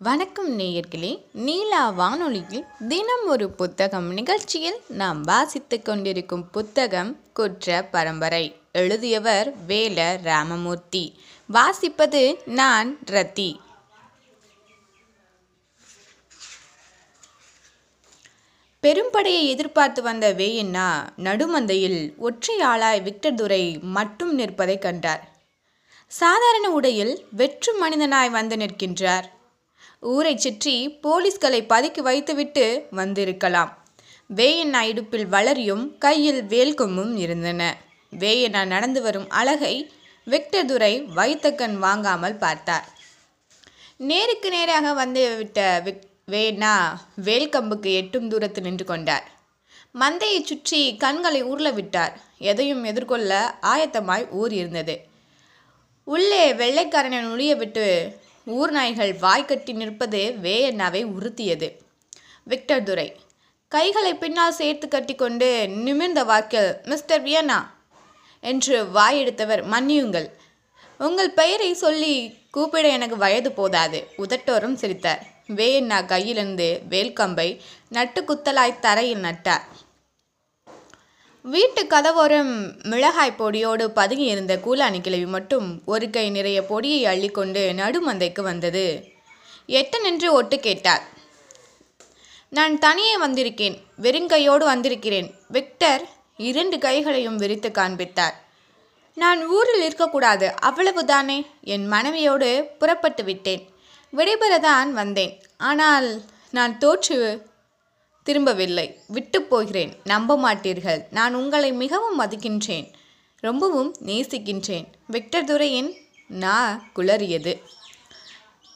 வணக்கம் நேயர்களே நீலா வானொலியில் தினம் ஒரு புத்தகம் நிகழ்ச்சியில் நாம் வாசித்து கொண்டிருக்கும் புத்தகம் குற்ற பரம்பரை. எழுதியவர் வேல ராமமூர்த்தி. வாசிப்பது நான் ரத்தி. பெரும்படையை எதிர்பார்த்து வந்த வேயண்ணா நடுமந்தையில் ஒற்றை ஆளாய் விக்டர் துரை மட்டும் நிற்பதைக் கண்டார். சாதாரண உடையில் வெற்று மனிதனாய் வந்து நிற்கின்றார். ஊரைச் சுற்றி போலீஸ்களை பதுக்கி வைத்துவிட்டு வந்திருக்கலாம். வேயண்ணா இடுப்பில் வளரியும் கையில் வேல்கொம்பும் இருந்தன. வேயண்ணா நடந்து வரும் அழகை விக்டதுரை வைத்த கண் வாங்காமல் பார்த்தார். நேருக்கு நேராக வந்து விட்ட விக் வேணா வேல்கம்புக்கு எட்டும் தூரத்தில் நின்று கொண்டார். மந்தையை சுற்றி கண்களை உருள விட்டார். எதையும் எதிர்கொள்ள ஆயத்தமாய் ஊர் இருந்தது. உள்ளே வெள்ளைக்காரனை நுழைய விட்டு ஊர் நாய்கள் வாய்க்கட்டி நிற்பது வேயண்ணாவை உறுத்தியது. விக்டர் துரை கைகளை பின்னால் சேர்த்து கட்டிக்கொண்டு நிமிர்ந்த வாக்கில் மிஸ்டர் வியன்னா? என்று வாயெடுத்தவர் மன்னியுங்கள். உங்கள் பெயரை சொல்லி கூப்பிட எனக்கு வயது போதாது உதட்டோரும் சிரித்தார். வேயண்ணா கையிலிருந்து வேல்கம்பை நட்டு குத்தலாய் தரையில் நட்டார். வீட்டு கதவோரம் மிளகாய் பொடியோடு பதுங்கி இருந்த கூலாணி கிழவி மட்டும் ஒரு கை நிறைய பொடியை அள்ளிக்கொண்டு நடுமந்தைக்கு வந்தது. எட்ட நின்று ஒட்டு கேட்டார். நான் தனியே வந்திருக்கேன். வெறுங்கையோடு வந்திருக்கிறேன். விக்டர் இரண்டு கைகளையும் விரித்து காண்பித்தார். நான் ஊரில் இருக்கக்கூடாது. அவ்வளவுதானே? என் மனைவியோடு புறப்பட்டு விட்டேன். விடைபெறதான் வந்தேன். ஆனால் நான் தோற்று திரும்பவில்லை. விட்டு போகிறேன். நம்ப மாட்டீர்கள். நான் உங்களை மிகவும் மதிக்கின்றேன். ரொம்பவும் நேசிக்கின்றேன். விக்டர் துரையின் நா குளறியது.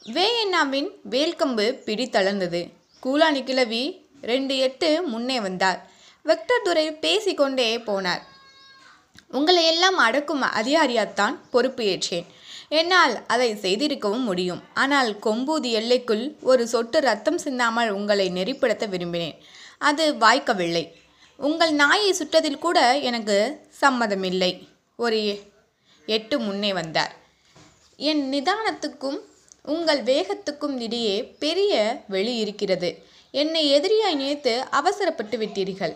வேயண்ணாவின் வேல்கம்பு பிடி தளர்ந்தது. கூலாணி கிழவி ரெண்டு எட்டு முன்னே வந்தார். விக்டர் துரை பேசிக்கொண்டே போனார். உங்களை எல்லாம் அடக்கும் அதிகாரியாத்தான் பொறுப்பு ஏற்றேன். என்னால் அதை செய்திருக்கவும் முடியும். ஆனால் கொம்பூதி எல்லைக்குள் ஒரு சொட்டு ரத்தம் சிந்தாமல் உங்களை நெறிப்படுத்த விரும்பினேன். அது வாய்க்கவில்லை. உங்கள் நாயை சுட்டதில் கூட எனக்கு சம்மதமில்லை. ஒரு எட்டு முன்னே வந்தார். என் நிதானத்துக்கும் உங்கள் வேகத்துக்கும் இடையே பெரிய வெளி இருக்கிறது. என்னை எதிரியாய் நினைத்து அவசரப்பட்டு விட்டீர்கள்.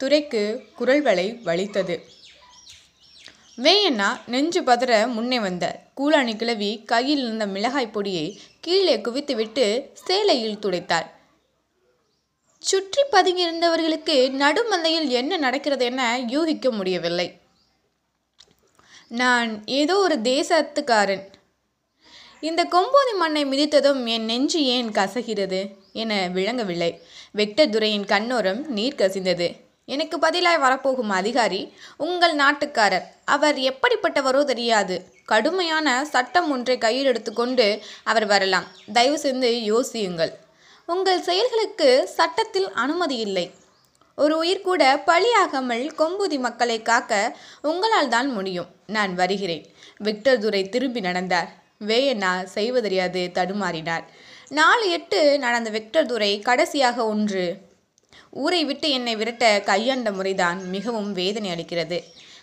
துரைக்கு குரல்களை வலித்தது. வேயண்ணா நெஞ்சு பதற முன்னே வந்தார் கூலாணி கிழவி கையில் இருந்த மிளகாய் பொடியை கீழே குவித்துவிட்டு சேலையில் துடைத்தார் சுற்றி பதுங்கியிருந்தவர்களுக்கு நடுமந்தையில் என்ன நடக்கிறது என யூகிக்க முடியவில்லை. நான் ஏதோ ஒரு தேசத்துக்காரன். இந்த கொம்போதி மண்ணை மிதித்ததும் என் நெஞ்சு ஏன் கசகிறது என விளங்கவில்லை. வெட்டதுரையின் கண்ணோரம் நீர் கசிந்தது. எனக்கு பதிலாய் வரப்போகும் அதிகாரி உங்கள் நாட்டுக்காரர். அவர் எப்படிப்பட்டவரோ தெரியாது. கடுமையான சட்டம் ஒன்றை கையில் எடுத்துக்கொண்டு அவர் வரலாம். தயவு செய்து யோசியுங்கள். உங்கள் செயல்களுக்கு சட்டத்தில் அனுமதி இல்லை. ஒரு உயிர் கூட பழியாகாமல் கொம்புதி மக்களை காக்க உங்களால் தான் முடியும். நான் வருகிறேன். விக்டர் துரை திரும்பி நடந்தார். வேயண்ணா செய்வதறியாது தடுமாறினார். நாலு எட்டு நடந்த விக்டர் துரை கடைசியாக ஒன்று ஊரை விட்டு என்னை விரட்ட கையாண்ட முறைதான் மிகவும் வேதனை அளிக்கிறது.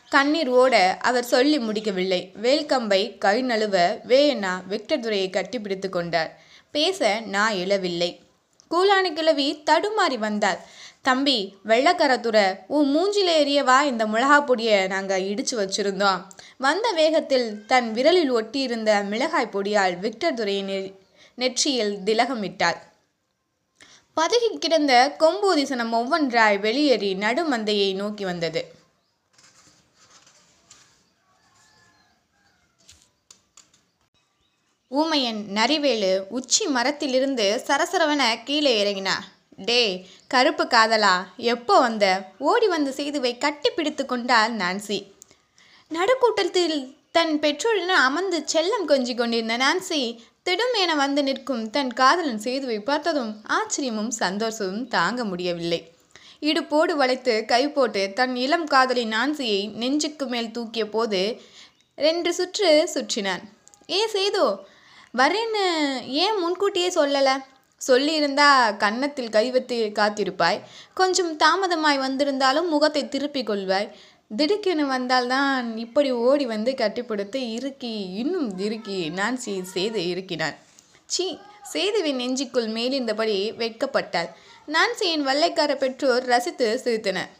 கண்ணீர் ஓட அவர் சொல்லி முடிக்கவில்லை. வேல்கம்பை கை நழுவ வேயண்ணா விக்டர் துரையை கட்டிப்பிடித்து கொண்டார். பேச நான் எழவில்லை. கூலானி கிழவி தடுமாறி வந்தார் தம்பி வெள்ளக்கரத்துறை உன் மூஞ்சில எரியவா இந்த மிளகா பொடியை நாங்கள் இடிச்சு வச்சிருந்தோம். வந்த வேகத்தில் தன் விரலில் ஒட்டியிருந்த மிளகாய் பொடியால் விக்டர் துரையின் நெற்றியில் திலகமிட்டாள். பதுகி கிடந்த கொம்பூதிசனம் ஒவ்வொன்றாய் வெளியேறி நடுமந்தையை நோக்கி வந்தது. ஊமையன் நரிவேலு உச்சி மரத்திலிருந்து சரசரவன கீழே இறங்கினா டே கருப்பு காதலா எப்போ வந்த? ஓடி வந்து செய்துவை கட்டி பிடித்து கொண்டாள் நான்சி. நடுக்கூட்டத்தில் தன் பெற்றோரிடம் அமர்ந்து செல்லம் கொஞ்சி கொண்டிருந்த நான்சி திடுமென வந்து நிற்கும் தன் காதலன் சேதுவை பார்த்ததும் ஆச்சரியமும் சந்தோஷமும் தாங்க முடியவில்லை. இடுப்போடு வளைத்து கை போட்டு தன் இளம் காதலி நான்சியை நெஞ்சுக்கு மேல் தூக்கிய போது ரெண்டு சுற்று சுற்றினான். ஏ சேது வரேன்னு ஏன் முன்கூட்டியே சொல்லலை? சொல்லியிருந்தா கன்னத்தில் கைவத்து காத்திருப்பாய். கொஞ்சம் தாமதமாய் வந்திருந்தாலும் முகத்தை திருப்பிக் கொள்வாய். திடுக்கென வந்தால்தான் இப்படி ஓடி வந்து கட்டிப்பிடித்து இறுக்கி இன்னும் இறுக்கி நான்சி செய்து இருக்கினான் சீ சேதுவின் நெஞ்சுக்குள் மேலிருந்தபடி வெட்கப்பட்டாள். நான்சியின் வெள்ளைக்கார பெற்றோர் ரசித்து சிரித்தனர்.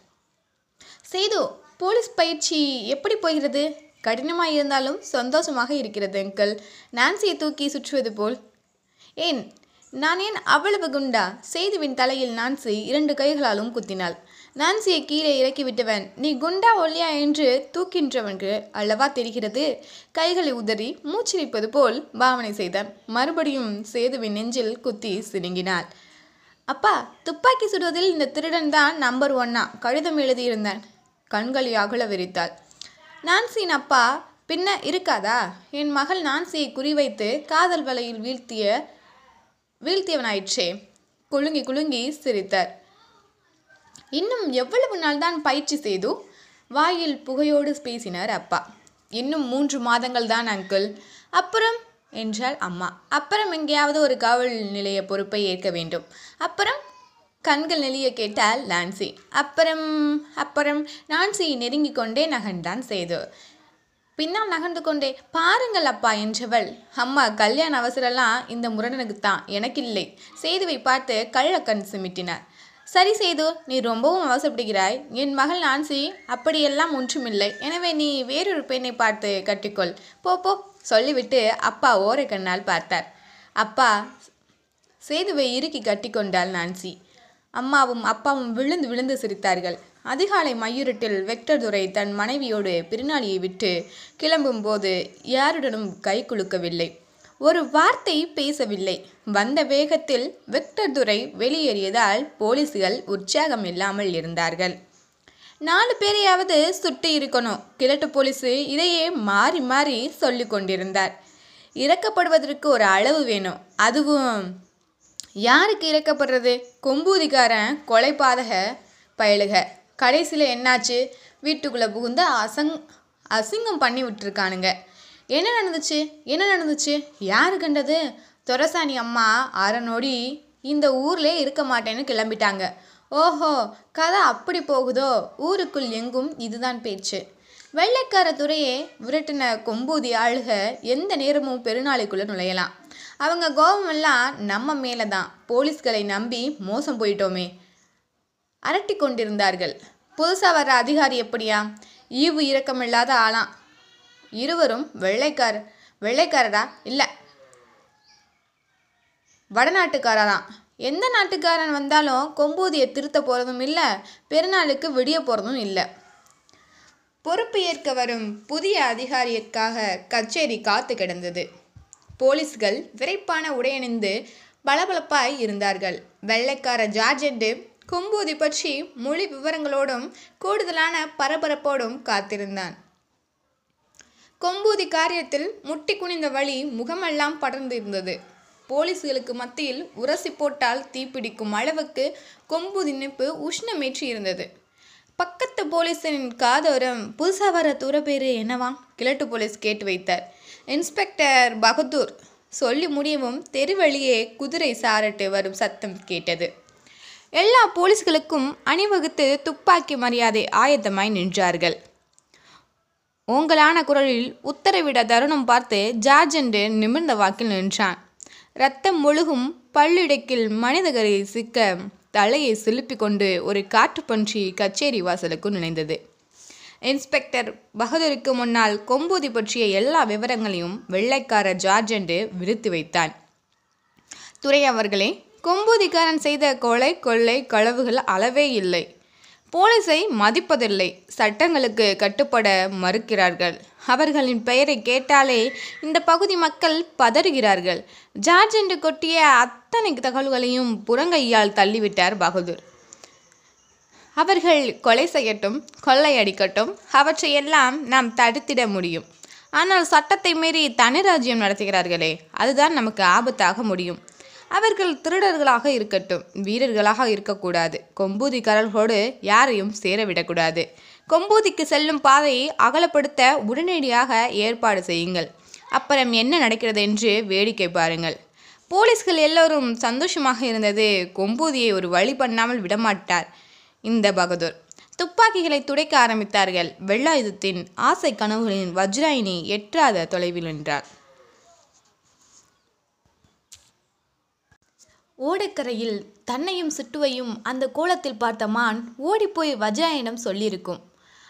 சேது போலீஸ் பயிற்சி எப்படி போகிறது? கடினமாக இருந்தாலும் சந்தோஷமாக இருக்கிறது அங்கிள். நான்சியை தூக்கி சுற்றுவது போல். ஏன் நான் ஏன் அவ்வளவு குண்டா? சேதுவின் தலையில் நான்சி இரண்டு கைகளாலும் குத்தினாள். நான்சியை கீழே இறக்கிவிட்டவன் நீ குண்டா ஒல்லியா என்று தூக்கின்றவனுக்கு அல்லவா தெரிகிறது? கைகளை உதறி மூச்சிரிப்பது போல் பாவனை செய்தான். மறுபடியும் சேதுவின் நெஞ்சில் குத்தி சினுங்கினாள் அப்பா துப்பாக்கி சுடுவதில் இந்த திருடன் தான் நம்பர் ஒன்னா? கடிதம் எழுதியிருந்தான். கண்களை அகல விரித்தாள். நான்சியின் அப்பா பின்ன இருக்காதா? என் மகள் நான்சியை குறிவைத்து காதல் வலையில் வீழ்த்திய வீழ்த்தியவனாயிற்றே குலுங்கி குலுங்கி சிரித்தார். இன்னும் எவ்வளவு நாள்தான் பயிற்சி செய்து வாயில் புகையோடு பேசினார் அப்பா. இன்னும் மூன்று மாதங்கள் தான் அங்கிள் அப்புறம்? என்றாள் அம்மா. அப்புறம் எங்கேயாவது ஒரு காவல் நிலைய பொறுப்பை ஏற்க வேண்டும். அப்புறம்? கண்கள் நிலைய கேட்டால் லான்சி அப்புறம்? அப்புறம்? நான்சி நெருங்கி கொண்டே நகர்ந்தான் செய்து பின்னால் நகர்ந்து கொண்டே பாருங்கள் அப்பா என்றவள். அம்மா கல்யாண அவசரம்லாம் இந்த முரடனுக்கு தான் எனக்கில்லை. சேதுவை பார்த்து கள்ளக்கண் சிமிட்டினார். சரி சேது நீ ரொம்பவும் அவசரப்படுகிறாய். என் மகள் நான்சி அப்படியெல்லாம் ஒன்றுமில்லை. எனவே நீ வேறொரு பெண்ணை பார்த்து கட்டிக்கொள். போ போ சொல்லிவிட்டு அப்பா ஓரை கண்ணால் பார்த்தார். அப்பா சேதுவை இறுக்கி கட்டிக்கொண்டாள் நான்சி. அம்மாவும் அப்பாவும் விழுந்து விழுந்து சிரித்தார்கள். அதிகாலை மையுருட்டில் வெக்டர் துரை தன் மனைவியோடு பிரினாளியை விட்டு கிளம்பும்போது யாருடனும் கை குலுக்கவில்லை. ஒரு வார்த்தை பேசவில்லை. வந்த வேகத்தில் விக்டர் துரை வெளியேறியதால் போலீஸ்கள் உற்சாகம் இல்லாமல் இருந்தார்கள். நாலு பேரையாவது சுட்டு இருக்கணும் கிழட்டு போலீஸு இதையே மாறி மாறி சொல்லி கொண்டிருந்தார். இறக்கப்படுவதற்கு ஒரு அளவு வேணும். அதுவும் யாருக்கு இறக்கப்படுறது? கொம்பூதிக்காரன் கொலைபாதக பயலுக. கடைசியில் என்னாச்சு? வீட்டுக்குள்ளே புகுந்து அசங் அசிங்கம் பண்ணி விட்டுருக்கானுங்க. என்ன நடந்துச்சு? என்ன நடந்துச்சு? யார் கண்டது? துரசாணி அம்மா அரை இந்த ஊர்லே இருக்க மாட்டேன்னு கிளம்பிட்டாங்க. ஓஹோ கதை அப்படி போகுதோ? ஊருக்குள் எங்கும் இதுதான் பேச்சு. வெள்ளைக்கார துறையே விரட்டின கொம்பூதி ஆளுக எந்த நேரமும் பெருநாளைக்குள்ளே நுழையலாம். அவங்க கோபமெல்லாம் நம்ம மேலே தான் போலீஸ்களை நம்பி மோசம் போயிட்டோமே. அரட்டி கொண்டிருந்தார்கள் புதுசாக வர்ற அதிகாரி எப்படியா? ஈவு இரக்கமில்லாத ஆளாம். இருவரும் வெள்ளைக்கார வெள்ளைக்காரரா? இல்லை. வடநாட்டுக்காரராம் எந்த நாட்டுக்காரன் வந்தாலும் கொம்பூதியை திருத்த போகிறதும் இல்லை பெருநாளுக்கு விடிய போகிறதும் இல்லை. பொறுப்பு ஏற்க வரும் புதிய அதிகாரியிற்காக கச்சேரி காத்து கிடந்தது. போலீஸ்கள் விரைப்பான உடையணிந்து பளபளப்பாய் இருந்தார்கள். வெள்ளைக்கார ஜார்ஜெண்டு கொம்பூதி பற்றி மொழி விவரங்களோடும் கூடுதலான பரபரப்போடும் காத்திருந்தான். கொம்பூதி காரியத்தில் முட்டி குனிந்த வழி முகமெல்லாம் படர்ந்திருந்தது. போலீஸ்களுக்கு மத்தியில் உரசி போட்டால் தீப்பிடிக்கும் அளவுக்கு கொம்பூதி நிப்பு உஷ்ணமேற்றி இருந்தது பக்கத்து போலீஸின் காதோரம் புதுசாக வர தூர பேர் என்னவா? கிழட்டு போலீஸ் கேட்டு வைத்தார். இன்ஸ்பெக்டர் பகதூர் சொல்லி முடியவும் தெருவழியே குதிரை சாரட்டு வரும் சத்தம் கேட்டது. எல்லா போலீஸ்களுக்கும் அணிவகுத்து துப்பாக்கி மரியாதை ஆயத்தமாய் நின்றார்கள். ஓங்கலான குரலில் உத்தரவிட தருணம் பார்த்து ஜார்ஜென்று நிமிர்ந்த வாக்கில் நின்றான். ரத்தம் முழுகும் பல்லிடுக்கில் மனிதகரை சிக்க தலையை சிலுப்பிக் கொண்டு ஒரு காட்டுப்பன்றி கச்சேரி வாசலுக்கு நுழைந்தது. இன்ஸ்பெக்டர் பகதூருக்கு முன்னால் கொம்பூதி பற்றிய எல்லா விவரங்களையும் வெள்ளைக்கார ஜார்ஜென்று விரித்து வைத்தான். துறை அவர்களே கொம்பூதிக்காரன் செய்த கொலை கொள்ளை களவுகள் அளவே இல்லை. போலீஸை மதிப்பதில்லை. சட்டங்களுக்கு கட்டுப்பட மறுக்கிறார்கள். அவர்களின் பெயரை கேட்டாலே இந்த பகுதி மக்கள் பதறுகிறார்கள். ஜார்ஜ் என்று கொட்டிய அத்தனை தகவல்களையும் புறங்கையால் தள்ளிவிட்டார் பகதூர். அவர்கள் கொலை செய்யட்டும் கொள்ளையடிக்கட்டும் அவற்றையெல்லாம் நாம் தடுத்திட முடியும். ஆனால் சட்டத்தை மீறி தனி ராஜ்யம் நடத்துகிறார்களே அதுதான் நமக்கு ஆபத்தாக முடியும். அவர்கள் திருடர்களாக இருக்கட்டும். வீரர்களாக இருக்கக்கூடாது. கொம்பூதிக்காரர்களோடு யாரையும் சேரவிடக்கூடாது கொம்பூதிக்கு செல்லும் பாதையை அகலப்படுத்த உடனடியாக ஏற்பாடு செய்யுங்கள். அப்புறம் என்ன நடக்கிறது என்று வேடிக்கை பாருங்கள். போலீஸ்கள் எல்லோரும் சந்தோஷமாக இருந்தது. கொம்பூதியை ஒரு வழி பண்ணாமல் விடமாட்டார். இந்த பகதூர். துப்பாக்கிகளை துடைக்க ஆரம்பித்தார்கள். வெள்ளாயுதத்தின் ஆசை கனவுகளின் வஜ்ராயினி எட்டாத தொலைவில் நின்றார் ஓடக்கரையில் தன்னையும் சுட்டுவையும் அந்த கோலத்தில் பார்த்த மான் ஓடிப்போய் வஜாயனம் சொல்லியிருக்கும்.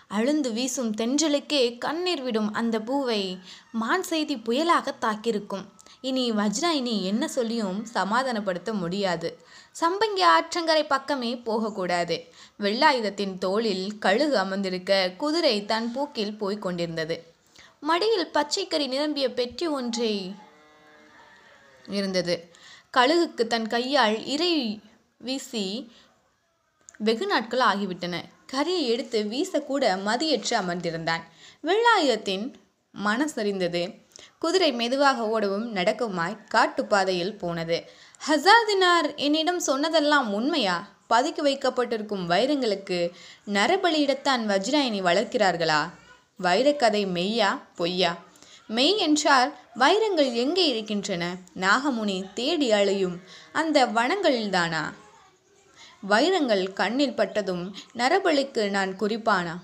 அழுந்து வீசும் தென்றலுக்கே கண்ணீர் விடும் அந்த பூவை மான் செய்தி புயலாக தாக்கியிருக்கும். இனி வஜ்ராயினி என்ன சொல்லியும் சமாதானப்படுத்த முடியாது. சம்பங்கி ஆற்றங்கரை பக்கமே போகக்கூடாது. வெள்ளாயுதத்தின் தோளில் கழுகு அமர்ந்திருக்க குதிரை தன் போக்கில் போய்க் கொண்டிருந்தது. மடியில் பச்சைக்கறி நிரம்பிய பெட்டி ஒன்றை இருந்தது. கழுகுக்கு தன் கையால் இறை வீசி வெகு நாட்கள் ஆகிவிட்டன. கரியை எடுத்து வீசக்கூட மதியற்று அமர்ந்திருந்தான். வெள்ளாயுதத்தின் மனசறிந்தது குதிரை மெதுவாக ஓடவும் நடக்குமாய் காட்டுப்பாதையில் போனது. ஹசாதினார் என்னிடம் சொன்னதெல்லாம் உண்மையா? பதுக்கி வைக்கப்பட்டிருக்கும் வைரங்களுக்கு நரபலியிடத்தான் வஜ்ராயினி வளர்க்கிறார்களா? வைரக்கதை மெய்யா பொய்யா? மெய் என்றால் வைரங்கள் எங்கே இருக்கின்றன? நாகமுனி தேடி அழையும். அந்த வனங்களில்தானா வைரங்கள் கண்ணில் பட்டதும் நரபலிக்கு நான் குறிப்பானா?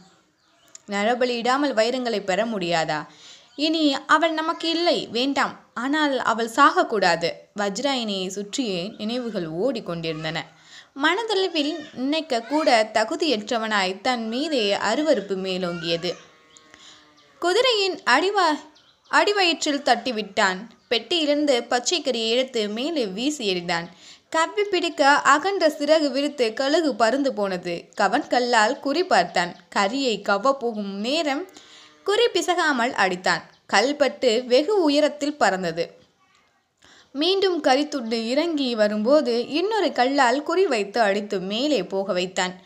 நரபலி இடாமல் வைரங்களை பெற முடியாதா? இனி அவள் நமக்கு இல்லை வேண்டாம். ஆனால் அவள் சாகக்கூடாது. வஜ்ராயினியை சுற்றியே நினைவுகள் ஓடிக்கொண்டிருந்தன. மனதளவில் நினைக்க கூட தகுதியற்றவனாய் தன் மீதே அருவருப்பு மேலோங்கியது. குதிரையின் அடிவா அடிவயிற்றில் தட்டிவிட்டான். பெட்டியிலிருந்து பச்சைக்கறியை எடுத்து மேலே வீசி எறிந்தான். கவ்வி பிடிக்க அகன்ற சிறகு விரித்து கழுகு பருந்து போனது. கவன் கல்லால் குறி பார்த்தான். கரியை கவ்வ போகும் நேரம் குறி பிசகாமல் அடித்தான். கல்பட்டு வெகு உயரத்தில் பறந்தது. மீண்டும் கரித்துண்டு இறங்கி வரும்போது இன்னொரு கல்லால் குறி வைத்து அடித்து மேலே போக வைத்தான்.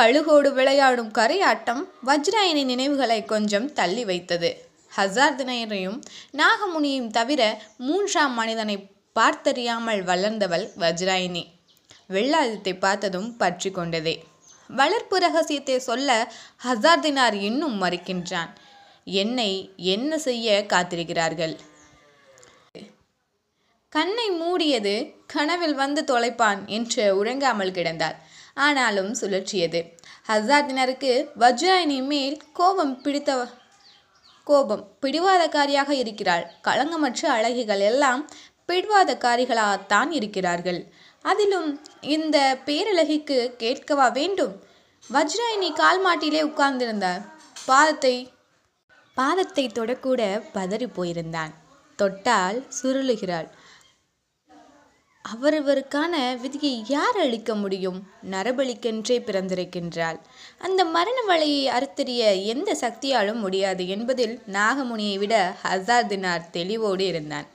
கழுகோடு விளையாடும் கரையாட்டம் வஜ்ராயனின் நினைவுகளை கொஞ்சம் தள்ளி வைத்தது. ஹசார்தனையரையும் நாகமுனியும் தவிர மூன்றாம் மனிதனை பார்த்தறியாமல் வளர்ந்தவள் வஜ்ராயினி. வெள்ளாயுதத்தை பார்த்ததும் பற்றி கொண்டதே. வளர்ப்பு ரகசியத்தை சொல்ல ஹசார்தினார் இன்னும் மறுக்கின்றான். என்னை என்ன செய்ய காத்திருக்கிறார்கள்? கண்ணை மூடியது கனவில் வந்து தொலைப்பான் என்று உறங்காமல் கிடந்தாள் ஆனாலும் சுழற்றியது. ஹசார்தினருக்கு வஜ்ராயினி மேல் கோபம் பிடித்த கோபம். பிடிவாதக்காரியாக இருக்கிறாள். களங்கமற்ற அழகிகள் எல்லாம் பிடிவாதக்காரிகளாகத்தான் இருக்கிறார்கள். அதிலும் இந்த பேரழகிக்கு கேட்கவா வேண்டும்? வஜ்ராயினி கால் மாட்டிலே உட்கார்ந்திருந்தார். பாதத்தை பாதத்தை தொடக்கூட பதறி போயிருந்தான். தொட்டால் சுருளுகிறாள். அவரவருக்கான விதியை யார் அளிக்க முடியும்? நரபலிக்கென்றே பிறந்திருக்கின்றாள். அந்த மரண வலையை அறுத்தறிய எந்த சக்தியாலும் முடியாது என்பதில் நாகமுனியை விட ஹசார்தினார் தெளிவோடு இருந்தான்.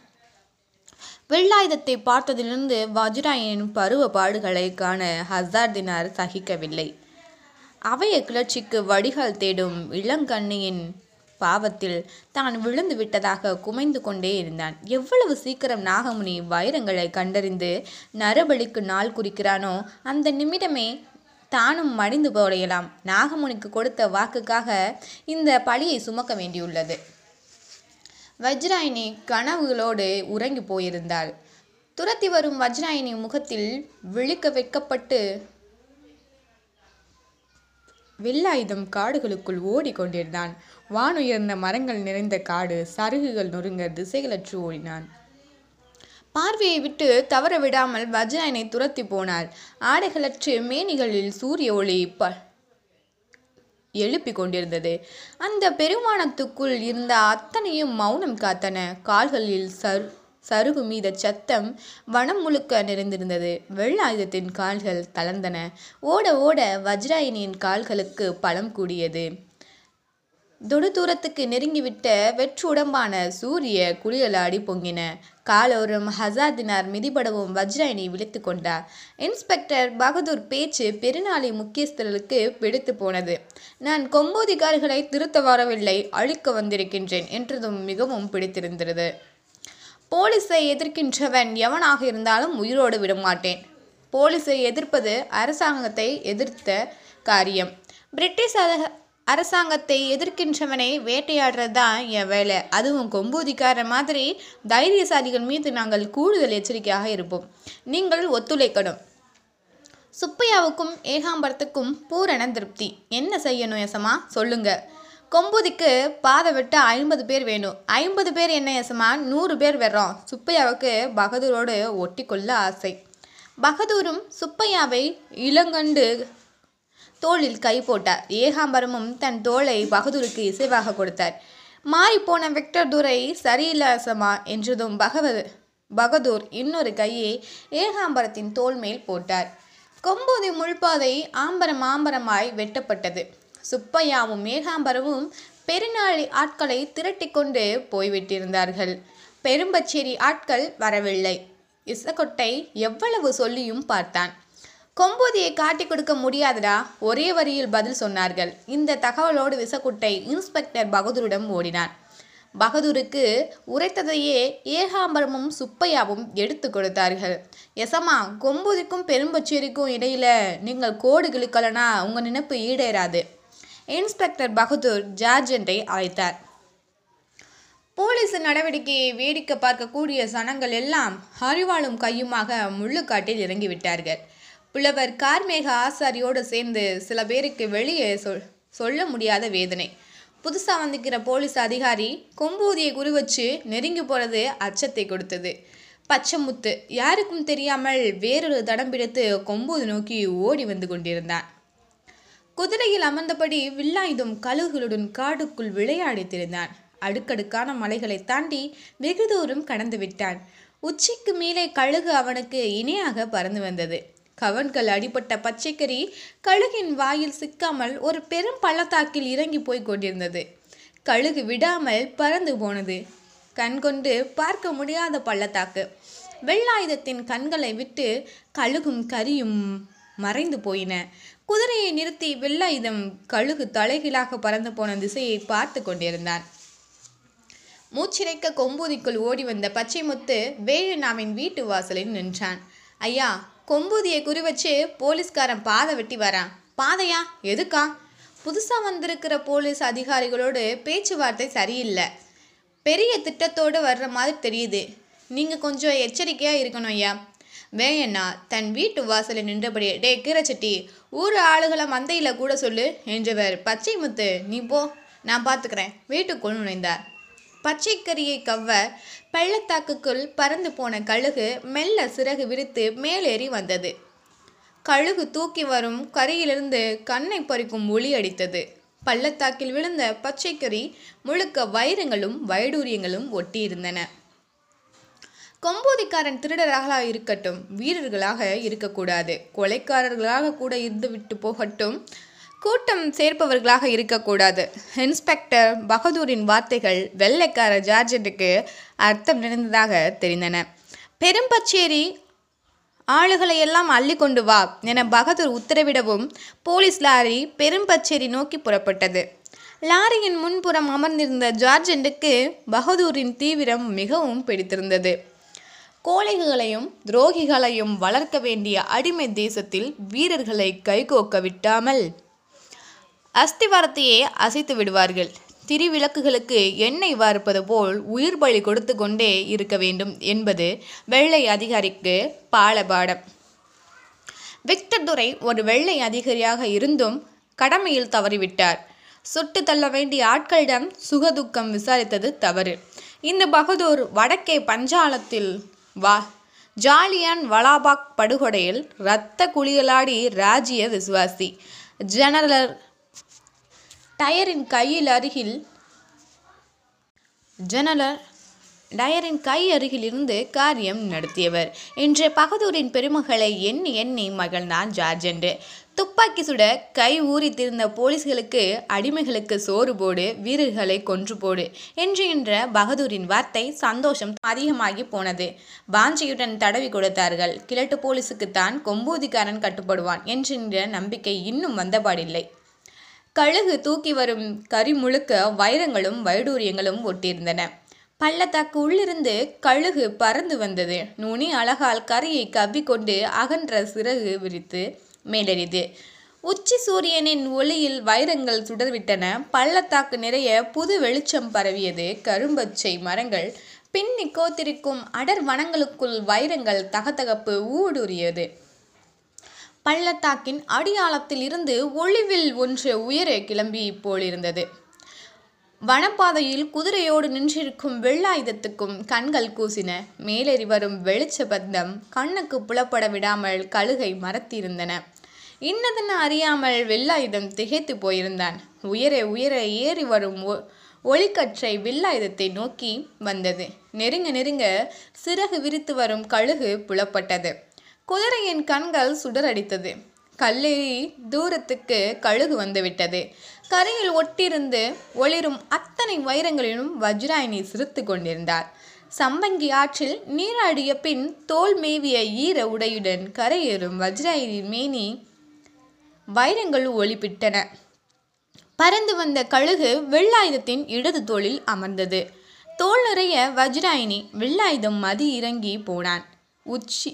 வெள்ளாயுதத்தை பார்த்ததிலிருந்து வஜ்ராயனின் பருவ பாடுகளை காண ஹசார்தினார் சகிக்கவில்லை. அவைய கிளர்ச்சிக்கு வடிகால் தேடும் இளங்கண்ணியின் பாவத்தில் தான் விழுந்து விட்டதாக குமைந்து கொண்டே இருந்தான். எவ்வளவு சீக்கிரம் நாகமுனி வைரங்களை கண்டறிந்து நரபலிக்கு நாள் குறிக்கிறானோ அந்த நிமிடமே தானும் மடிந்து போடையலாம் நாகமுனிக்கு கொடுத்த வாக்குக்காக இந்த பழியை சுமக்க வேண்டியுள்ளது. வஜ்ராயினி கனவுகளோடு உறங்கி போயிருந்தாள். துரத்தி வரும் வஜ்ராயினி முகத்தில் விழிக்க வைக்கப்பட்டு வெள்ளாயுதம் காடுகளுக்குள் ஓடிக்கொண்டிருந்தான். வானுயர்ந்த மரங்கள் நிறைந்த காடு சருகுகள் நொறுங்க திசைகளற்று ஓடினான். பார்வையை விட்டு தவற விடாமல் வஜ்ராயனை துரத்தி போனாள். ஆடைகளற்று மேனிகளில் சூரிய ஒளி ப எழுப்பிக் கொண்டிருந்தது. அந்த பெருமானத்துக்குள் இருந்த அத்தனையும் மௌனம் காத்தன. கால்களில் சரு சருகு மீத சத்தம் வனம் முழுக்க நிறைந்திருந்தது. வெள்ளாயுதத்தின் கால்கள் தளர்ந்தன. ஓட ஓட வஜ்ராயினியின் கால்களுக்கு பலம் கூடியது. தொடு தூரத்துக்கு நெருங்கிவிட்ட வெற்று உடம்பான சூரிய குளியலாடி பொங்கின. காலோரும் ஹசாதினார் மிதிபடவும் வஜ்ராயினி விழித்து கொண்டார். இன்ஸ்பெக்டர் பகதூர் பேச்சு பெருநாளை முக்கியஸ்தர்களுக்கு பிடித்து போனது. நான் கொம்போதிகாரிகளை திருத்த வரவில்லை அழிக்க வந்திருக்கின்றேன் என்றதும் மிகவும் பிடித்திருந்தது. போலீஸை எதிர்க்கின்றவன் எவனாக இருந்தாலும் உயிரோடு விடமாட்டேன். போலீஸை எதிர்ப்பது அரசாங்கத்தை எதிர்த்த காரியம். பிரிட்டிஷ் அரசாங்கத்தை எதிர்க்கின்றவனை வேட்டையாடுறது தான் என் வேலை. அதுவும் கொம்பூதிக்கார மாதிரி தைரியசாலிகள் மீது நாங்கள் கூடுதல் எச்சரிக்கையாக இருப்போம். நீங்கள் ஒத்துழைக்கணும். சுப்பையாவுக்கும் ஏகாம்பரத்துக்கும் பூரண திருப்தி. என்ன செய்யணும் எசமா சொல்லுங்கள் கொம்புதிக்கு பாதை வெட்ட ஐம்பது பேர் வேணும். ஐம்பது பேர் என்ன எசமா நூறு பேர் வர்றோம். சுப்பையாவுக்கு பகதூரோடு ஒட்டி கொள்ள ஆசை. பகதூரும் சுப்பையாவை இளங்கண்டு தோளில் கை போட்டார். ஏகாம்பரமும் தன் தோளை பகதூருக்கு இசைவாக கொடுத்தார். மாறிப்போன வெக்டர் துரை சரியில்லாசமா என்றதும் பகவத் பகதூர் இன்னொரு கையை ஏகாம்பரத்தின் தோல் மேல் போட்டார். கொம்போதி முள்பாதை ஆம்பரம் ஆம்பரமாய் வெட்டப்பட்டது. சுப்பையாவும் மேகாம்பரவும் பெருநாளி ஆட்களை திரட்டிக்கொண்டு போய்விட்டிருந்தார்கள். பெரும்பச்சேரி ஆட்கள் வரவில்லை. இசக்கொட்டை எவ்வளவு சொல்லியும் பார்த்தான். கொம்பூதியை காட்டி கொடுக்க முடியாதடா ஒரே வரியில் பதில் சொன்னார்கள். இந்த தகவலோடு விசக்குட்டை இன்ஸ்பெக்டர் பகதூரிடம் ஓடினான் பகதூருக்கு உரைத்ததையே ஏகாம்பரமும் சுப்பையாவும் எடுத்து கொடுத்தார்கள். எசமா கொம்பூதிக்கும் பெரும்பச்சேரிக்கும் இடையில நீங்கள் கோடு கிழிக்கலனா உங்கள் நினைப்பு ஈடேறாது. இன்ஸ்பெக்டர் பகதூர் ஜார்ஜென்ட்டை அழைத்தார். போலீஸ் நடவடிக்கையை வேடிக்கை பார்க்கக்கூடிய சனங்கள் எல்லாம் அறிவாளும் கையுமாக முள்ளுக்காட்டில் இறங்கிவிட்டார்கள். புலவர் கார்மேக ஆசாரியோடு சேர்ந்து சில பேருக்கு வெளியே சொல் சொல்ல முடியாத வேதனை. புதுசாக வந்துக்கிற போலீஸ் அதிகாரி கொம்பூதியை குறி வச்சு நெருங்கி போகிறது அச்சத்தை கொடுத்தது. பச்சைமுத்து யாருக்கும் தெரியாமல் வேறொரு தடம் பிடித்து கொம்பூதி நோக்கி ஓடி வந்து கொண்டிருந்தான். குதிரையில் அமர்ந்தபடி வில்லாயுதம் கழுகுகளுடன் காடுக்குள் விளையாடித்திருந்தான். அடுக்கடுக்கான மலைகளை தாண்டி வெகு தூரம் கடந்து விட்டான் உச்சிக்கு மேலே கழுகு அவனுக்கு இணையாக பறந்து வந்தது. கவன்கள் அடிபட்ட பச்சைக்கறி கழுகின் வாயில் சிக்காமல் ஒரு பெரும் பள்ளத்தாக்கில் இறங்கி போய் கொண்டிருந்தது. கழுகு விடாமல் பறந்து போனது. கண் கொண்டு பார்க்க முடியாத பள்ளத்தாக்கு. வெள்ளாயுதத்தின் கண்களை விட்டு கழுகும் கரியும் மறைந்து போயின. குதிரையை நிறுத்தி வெள்ளாயுதம் கழுகு தலைகீழாக பறந்து போன திசையை பார்த்து கொண்டிருந்தான். மூச்சிறைக்க கொம்பூதிக்குள் ஓடி வந்த பச்சைமுத்து வேலுநாமின் வீட்டு வாசலில் நின்றான். ஐயா கொம்பூதியை குறி வச்சு போலீஸ்காரன் பாதை வெட்டி வரான். பாதையா? எதுக்கா? புதுசாக வந்திருக்கிற போலீஸ் அதிகாரிகளோடு பேச்சுவார்த்தை சரியில்லை. பெரிய திட்டத்தோடு வர்ற மாதிரி தெரியுது. நீங்கள் கொஞ்சம் எச்சரிக்கையாக இருக்கணும் ஐயா. வேயண்ணா தன் வீட்டு வாசலில் நின்றபடியே டே கீரச்சட்டி ஊர் ஆளுகளை மந்தையில் கூட சொல்லு என்றவர். பச்சை முத்து நீ போ நான் பார்த்துக்கிறேன் வீட்டுக்குள் நுழைந்தார். பச்சைக்கரியை கவ்வ பள்ளத்தாக்குக்குள் பறந்து போன கழுகு மெல்ல சிறகு விரித்து மேலேறி வந்தது. கழுகு தூக்கி வரும் கரியிலிருந்து கண்ணை பறிக்கும் ஒளி அடித்தது. பள்ளத்தாக்கில் விழுந்த பச்சைக்கறி முழுக்க வைரங்களும் வைடூரியங்களும் ஒட்டியிருந்தன. கொம்போதிக்காரன் திருடராக இருக்கட்டும் வீரர்களாக இருக்கக்கூடாது. கொலைக்காரர்களாக கூட இருந்து விட்டு போகட்டும் கூட்டம் சேர்ப்பவர்களாக இருக்கக்கூடாது. இன்ஸ்பெக்டர் பகதூரின் வார்த்தைகள் வெள்ளைக்கார ஜார்ஜெட்டுக்கு அர்த்தம் நிறைந்ததாக தெரிந்தன. பெரும்பச்சேரி ஆளுகளை எல்லாம் அள்ளி கொண்டு வா என பகதூர் உத்தரவிடவும் போலீஸ் லாரி பெரும்பச்சேரி நோக்கி புறப்பட்டது. லாரியின் முன்புறம் அமர்ந்திருந்த ஜார்ஜெண்டுக்கு பகதூரின் தீவிரம் மிகவும் பிடித்திருந்தது. கோழைகளையும் துரோகிகளையும் வளர்க்க வேண்டிய அடிமை தேசத்தில் வீரர்களை கைகோக்க விட்டாமல் அஸ்திவாரத்தையே அசைத்து விடுவார்கள். திரிவிளக்குகளுக்கு எண்ணெய் வார்ப்பது போல் உயிர் பலி கொடுத்து கொண்டே இருக்க வேண்டும் என்பது வெள்ளை அதிகாரிக்கு பாலபாடம். விக்டர் துரை ஒரு வெள்ளை அதிகாரியாக இருந்தும் கடமையில் தவறிவிட்டார். சுட்டு தள்ள வேண்டிய ஆட்களிடம் சுகதுக்கம் விசாரித்தது தவறு. இந்த பகதூர் வடக்கே பஞ்சாலத்தில் வா. ஜாலியான் வலாபாக் படுகொடையில் இரத்த குளியலாடி ராஜ்ய விசுவாசி. ஜெனரல் டயரின் கையில் அருகில் ஜெனரல் டயரின் கை அருகில் இருந்து காரியம் நடத்தியவர். இன்று பகதூரின் பெருமகளை எண்ணி எண்ணி மகள்தான் ஜார்ஜெண்டு. துப்பாக்கி சுட கை ஊறித்திருந்த போலீஸ்களுக்கு அடிமைகளுக்கு சோறு போடு வீரர்களை கொன்று போடு என்று என்ற பகதூரின் வார்த்தை சந்தோஷம் அதிகமாகி போனது. பாஞ்சியுடன் தடவி கொடுத்தார்கள். கிழட்டு போலீஸுக்குத்தான் கொம்பூதிக்காரன் கட்டுப்படுவான் என்கின்ற நம்பிக்கை இன்னும் வந்தபாடில்லை. கழுகு தூக்கி வரும் கரி முழுக்க வைரங்களும் வைடூரியங்களும் ஒட்டியிருந்தன. பள்ளத்தாக்கு உள்ளிருந்து கழுகு பறந்து வந்தது. நுனி அழகால் கரையை கவ்விக்கொண்டு அகன்ற சிறகு விரித்து மேலெறிது. உச்சி சூரியனின் ஒளியில் வைரங்கள் சுடர்விட்டன. பள்ளத்தாக்கு நிறைய புது வெளிச்சம் பரவியது. கரும்பச்சை மரங்கள் பின்னி கோத்திருக்கும் அடர் வனங்களுக்குள் வைரங்கள் தகதகப்பு ஊடுருவியது. பள்ளத்தாக்கின் அடியாளத்தில் இருந்து ஒளிவில் ஒன்று உயர கிளம்பி போலிருந்தது. வனப்பாதையில் குதிரையோடு நின்றிருக்கும் வெள்ளாயுதத்துக்கும் கண்கள் கூசின. மேலேறி வரும் வெளிச்ச பந்தம் கண்ணுக்கு புலப்பட விடாமல் கழுகை மறத்திருந்தன இன்னதென அறியாமல் வெள்ளாயுதம் திகைத்து போயிருந்தான். உயர உயர ஏறி வரும் ஒ- ஒளிக்கற்றை வில்லாயுதத்தை நோக்கி வந்தது. நெருங்க நெருங்க சிறகு விரித்து வரும் கழுகு புலப்பட்டது. குதிரையின் கண்கள் சுடரடித்தது. கல்லெறி தூரத்துக்கு கழுகு வந்துவிட்டது. கரையில் ஒட்டிருந்து ஒளிரும் அத்தனை வைரங்களிலும் வஜ்ராயினி சிரித்து கொண்டிருந்தார். சம்பங்கி ஆற்றில் நீராடிய பின் தோல் மேவிய ஈர உடையுடன் கரையேறும் வஜ்ராயினி மேனி வைரங்கள் ஒளிப்பிட்டன பறந்து வந்த கழுகு வெள்ளாயுதத்தின் இடது தோளில் அமர்ந்தது. தோல் நிறைய வஜ்ராயினி வெள்ளாயுதம் மதி இறங்கி போனான். உச்சி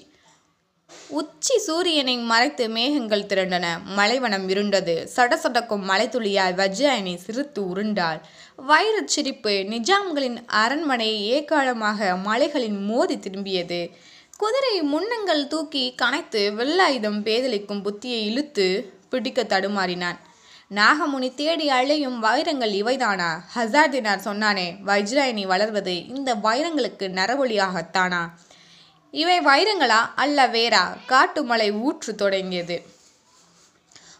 உச்சி சூரியனை மறைத்து மேகங்கள் திரண்டன. மலைவனம் இருண்டது. சடசடக்கும் மலைத்துளியாய் வஜ்ராயணி சிரித்து உருண்டாள். வைரச் சிரிப்பு நிஜாம்களின் அரண்மனை ஏகாலமாக மலைகளின் மோதி திரும்பியது. குதிரை முன்னங்கள் தூக்கி கனைத்து வெள்ளாயுதம் பேதலிக்கும் புத்தியை இழுத்து பிடிக்க தடுமாறினான். நாகமுனி தேடி அழையும் வைரங்கள் இவைதானா? ஹசார்தினார் சொன்னானே வஜ்ராயினி வளர்வது இந்த வைரங்களுக்கு நரவொலியாகத்தானா இவை வைரங்களா அல்ல வேறா? காட்டுமலை ஊற்று தொடங்கியது.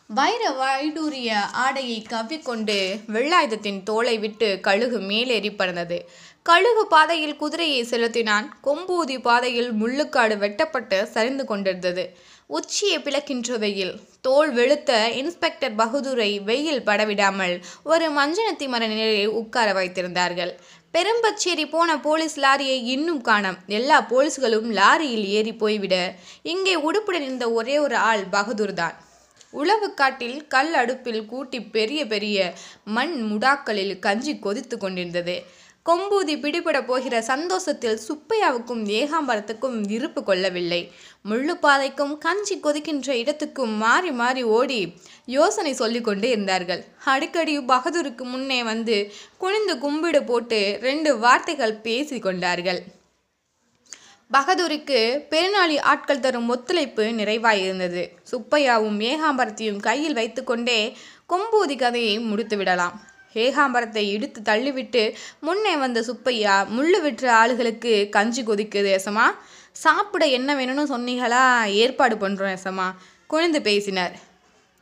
வைர வைடூரிய ஆடையை கவ்விக்கொண்டு வெள்ளாயுதத்தின் தோலை விட்டு கழுகு மேலேறி பறந்தது. கழுகு பாதையில் குதிரையை செலுத்தினான். கொம்பூதி பாதையில் முள்ளுக்காடு வெட்டப்பட்டு சரிந்து கொண்டிருந்தது. உச்சியை பிளக்கின்ற வெயில். தோல் வெளுத்த இன்ஸ்பெக்டர் பகதூரை வெயில் படவிடாமல் ஒரு மஞ்சனத்தி மர நிலையில் உட்கார வைத்திருந்தார்கள். பெரும்பச்சேரி போன போலீஸ் லாரியை இன்னும் காணோம். எல்லா போலீஸ்களும் லாரியில் ஏறி போய்விட இங்கே உடுப்புடன் இருந்த ஒரே ஒரு ஆள் பகதூர் தான். உழவு காட்டில் கல் அடுப்பில் கூட்டி பெரிய பெரிய மண் முடாக்களில் கஞ்சி கொதித்து கொண்டிருந்தது. கொம்பூதி பிடிபட போகிற சந்தோஷத்தில் சுப்பையாவுக்கும் ஏகாம்பரத்துக்கும் இருப்பு கொள்ளவில்லை. முள்ளுப்பாதைக்கும் கஞ்சி கொதிக்கின்ற இடத்துக்கும் மாறி மாறி ஓடி யோசனை சொல்லி கொண்டே இருந்தார்கள். அடிக்கடி பகதூருக்கு முன்னே வந்து குனிந்து கும்பிடு போட்டு ரெண்டு வார்த்தைகள் பேசி கொண்டார்கள். பகதூருக்கு பெருநாளி ஆட்கள் தரும் ஒத்துழைப்பு நிறைவாயிருந்தது சுப்பையாவும் ஏகாம்பரத்தையும் கையில் வைத்துக்கொண்டே கொம்பூதி கதையை முடித்து விடலாம் ஏகாம்பரத்தை இடித்து தள்ளிவிட்டு முன்னே வந்த சுப்பையா முள்ளு விற்ற ஆளுகளுக்கு கஞ்சி கொதிக்குது எசமா சாப்பிட என்ன வேணும்னு சொன்னீங்களா? ஏற்பாடு பண்ணுறோம் எசமா குனிந்து பேசினார்.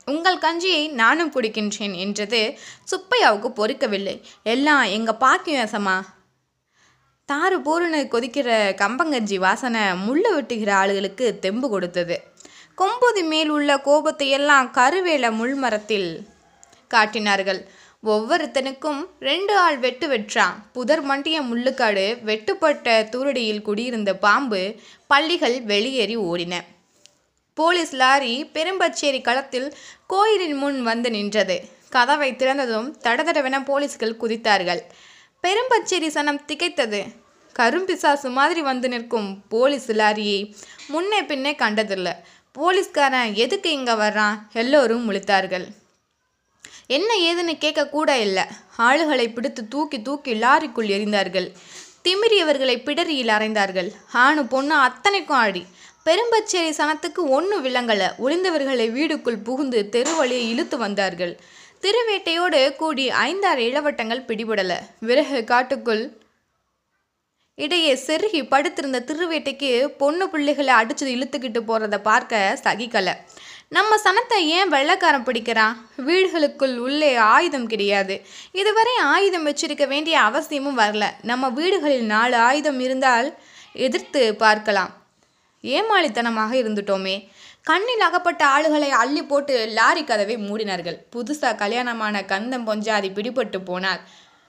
உங்கள் கஞ்சியை நானும் குடிக்கின்றேன் என்றது சுப்பையாவுக்கு பொறுக்கவில்லை. எல்லாம் எங்கள் பாக்கியம் எசமா தாறு போருன்னு கொதிக்கிற கம்பங்கஞ்சி வாசனை முள்ளு வெட்டுகிற ஆளுகளுக்கு தெம்பு கொடுத்தது. கொம்புதி மேல் உள்ள கோபத்தை எல்லாம் கருவேல முள்மரத்தில் காட்டினார்கள். ஒவ்வொருத்தனுக்கும் ரெண்டு ஆள் வெட்டு வெற்றான். புதர் மண்டிய முள்ளுக்காடு வெட்டுப்பட்ட தூரடியில் குடியிருந்த பாம்பு பள்ளிகள் வெளியேறி ஓடின. போலீஸ் லாரி பெரும்பச்சேரி களத்தில் கோயிலின் முன் வந்து நின்றது. கதவை திறந்ததும் தடதடவென போலீஸ்கள் குதித்தார்கள். பெரும்பச்சேரி சனம் திகைத்தது. கரும்பிசாசு மாதிரி வந்து நிற்கும் போலீஸ் லாரியை முன்னே பின்னே கண்டதில்லை. போலீஸ்காரன் எதுக்கு இங்கே வர்றான்? எல்லோரும் முழித்தார்கள். என்ன ஏதுன்னு கேட்க கூட இல்லை. ஆளுகளை பிடித்து தூக்கி தூக்கி லாரிக்குள் எறிந்தார்கள். திமிரியவர்களை பிடரியில் அறைந்தார்கள். ஆணு பொண்ணு அத்தனைக்கும் ஆடி. பெரும்பச்சேரி சனத்துக்கு ஒன்றும் விளங்கலை. ஒளிந்தவர்களை வீடுக்குள் புகுந்து தெருவழியை இழுத்து வந்தார்கள். திருவேட்டையோடு கூடி ஐந்தாறு இளவட்டங்கள் பிடிபடலை. விறகு காட்டுக்குள் இடையே செருகி படுத்திருந்த திருவேட்டைக்கு பொண்ணு பிள்ளைகளை அடிச்சு இழுத்துக்கிட்டு போகிறத பார்க்க சகிக்கலை. நம்ம சனத்தை ஏன் வெள்ளைக்காரன் பிடிக்கிறான் வீடுகளுக்குள் உள்ளே ஆயுதம் கிடையாது. இதுவரை ஆயுதம் வச்சிருக்க வேண்டிய அவசியமும் வரல. நம்ம வீடுகளில் நாலு ஆயுதம் இருந்தால் எதிர்த்து பார்க்கலாம். ஏமாளித்தனமாக இருந்துட்டோமே. கண்ணில் அகப்பட்ட ஆளுகளை அள்ளி போட்டு லாரி கதவை மூடினார்கள். புதுசாக கல்யாணமான கந்தம் பொஞ்சாதி பிடிபட்டு போனார்.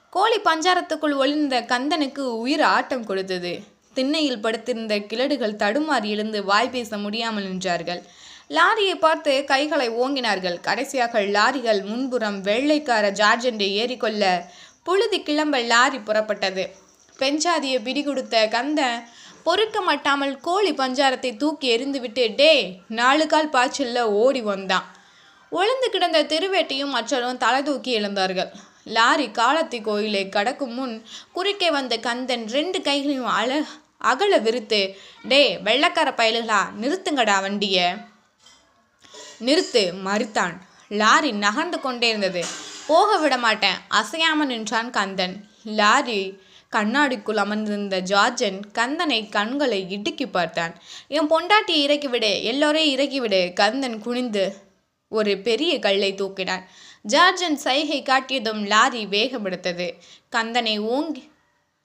கோழி பஞ்சாரத்துக்குள் ஒளிந்த கந்தனுக்கு உயிர் ஆட்டம் கொடுத்தது. திண்ணையில் படுத்திருந்த கிழடுகள் தடுமாறி எழுந்து வாய் பேச முடியாமல் நின்றார்கள். லாரியை பார்த்து கைகளை ஓங்கினார்கள். கடைசியாக லாரிகள் முன்புறம் வெள்ளைக்கார ஜார்ஜென்டை ஏறிக்கொள்ள புழுதி கிளம்ப லாரி புறப்பட்டது. பெஞ்சாதியை பிடி கொடுத்த கந்தன் பொறுக்க மாட்டாமல் கோழி பஞ்சாரத்தை தூக்கி எறிந்துவிட்டு டே நாலு கால் பாய்ச்சல்ல ஓடி வந்தான். ஒளிந்து கிடந்த திருவேட்டையும் மற்றவரும் தலை தூக்கி எழுந்தார்கள். லாரி காலத்தி கோயிலை கடக்கும் முன் குறுக்கே வந்த கந்தன் ரெண்டு கைகளையும் அழ அகல விரித்து டே வெள்ளக்கார பயலுகளா நிறுத்துங்கடா வண்டியை. நிறுத்து மறுத்தான். லாரி நகர்ந்து கொண்டே இருந்தது. போக விட மாட்டேன் அசையாமல் நின்றான் கந்தன். லாரி கண்ணாடிக்குள் அமர்ந்திருந்த ஜார்ஜன் கந்தனை கண்களை இடுக்கி பார்த்தான். என் பொண்டாட்டியை இறக்கிவிடு எல்லோரையும் இறக்கிவிடு. கந்தன் குனிந்து ஒரு பெரிய கல்லை தூக்கினான். ஜார்ஜன் சைகை காட்டியதும் லாரி வேகமெடுத்தது கந்தனை ஓங்கி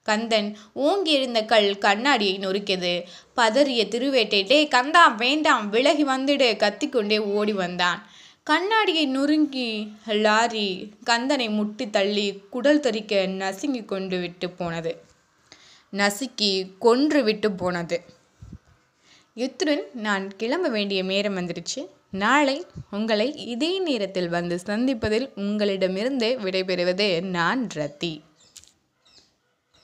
கந்தன் ஓங்கி எழுந்த கல் கண்ணாடியை நொறுக்கியது. பதறிய திருவேட்டை டே கந்தா வேண்டாம் விலகி வந்துடு கத்திக்கொண்டே ஓடி வந்தான். கண்ணாடியை நொறுங்கி லாரி கந்தனை முட்டி தள்ளி குடல் தறிக்க நசுங்கி கொண்டு விட்டு போனது. நசுக்கி கொன்று விட்டு போனது. இத்துடன் நான் கிளம்ப வேண்டிய நேரம் வந்துடுச்சு. நாளை உங்களை இதே நேரத்தில் வந்து சந்திப்பதில் உங்களிடமிருந்து விடைபெறுவது நான் ரத்தி.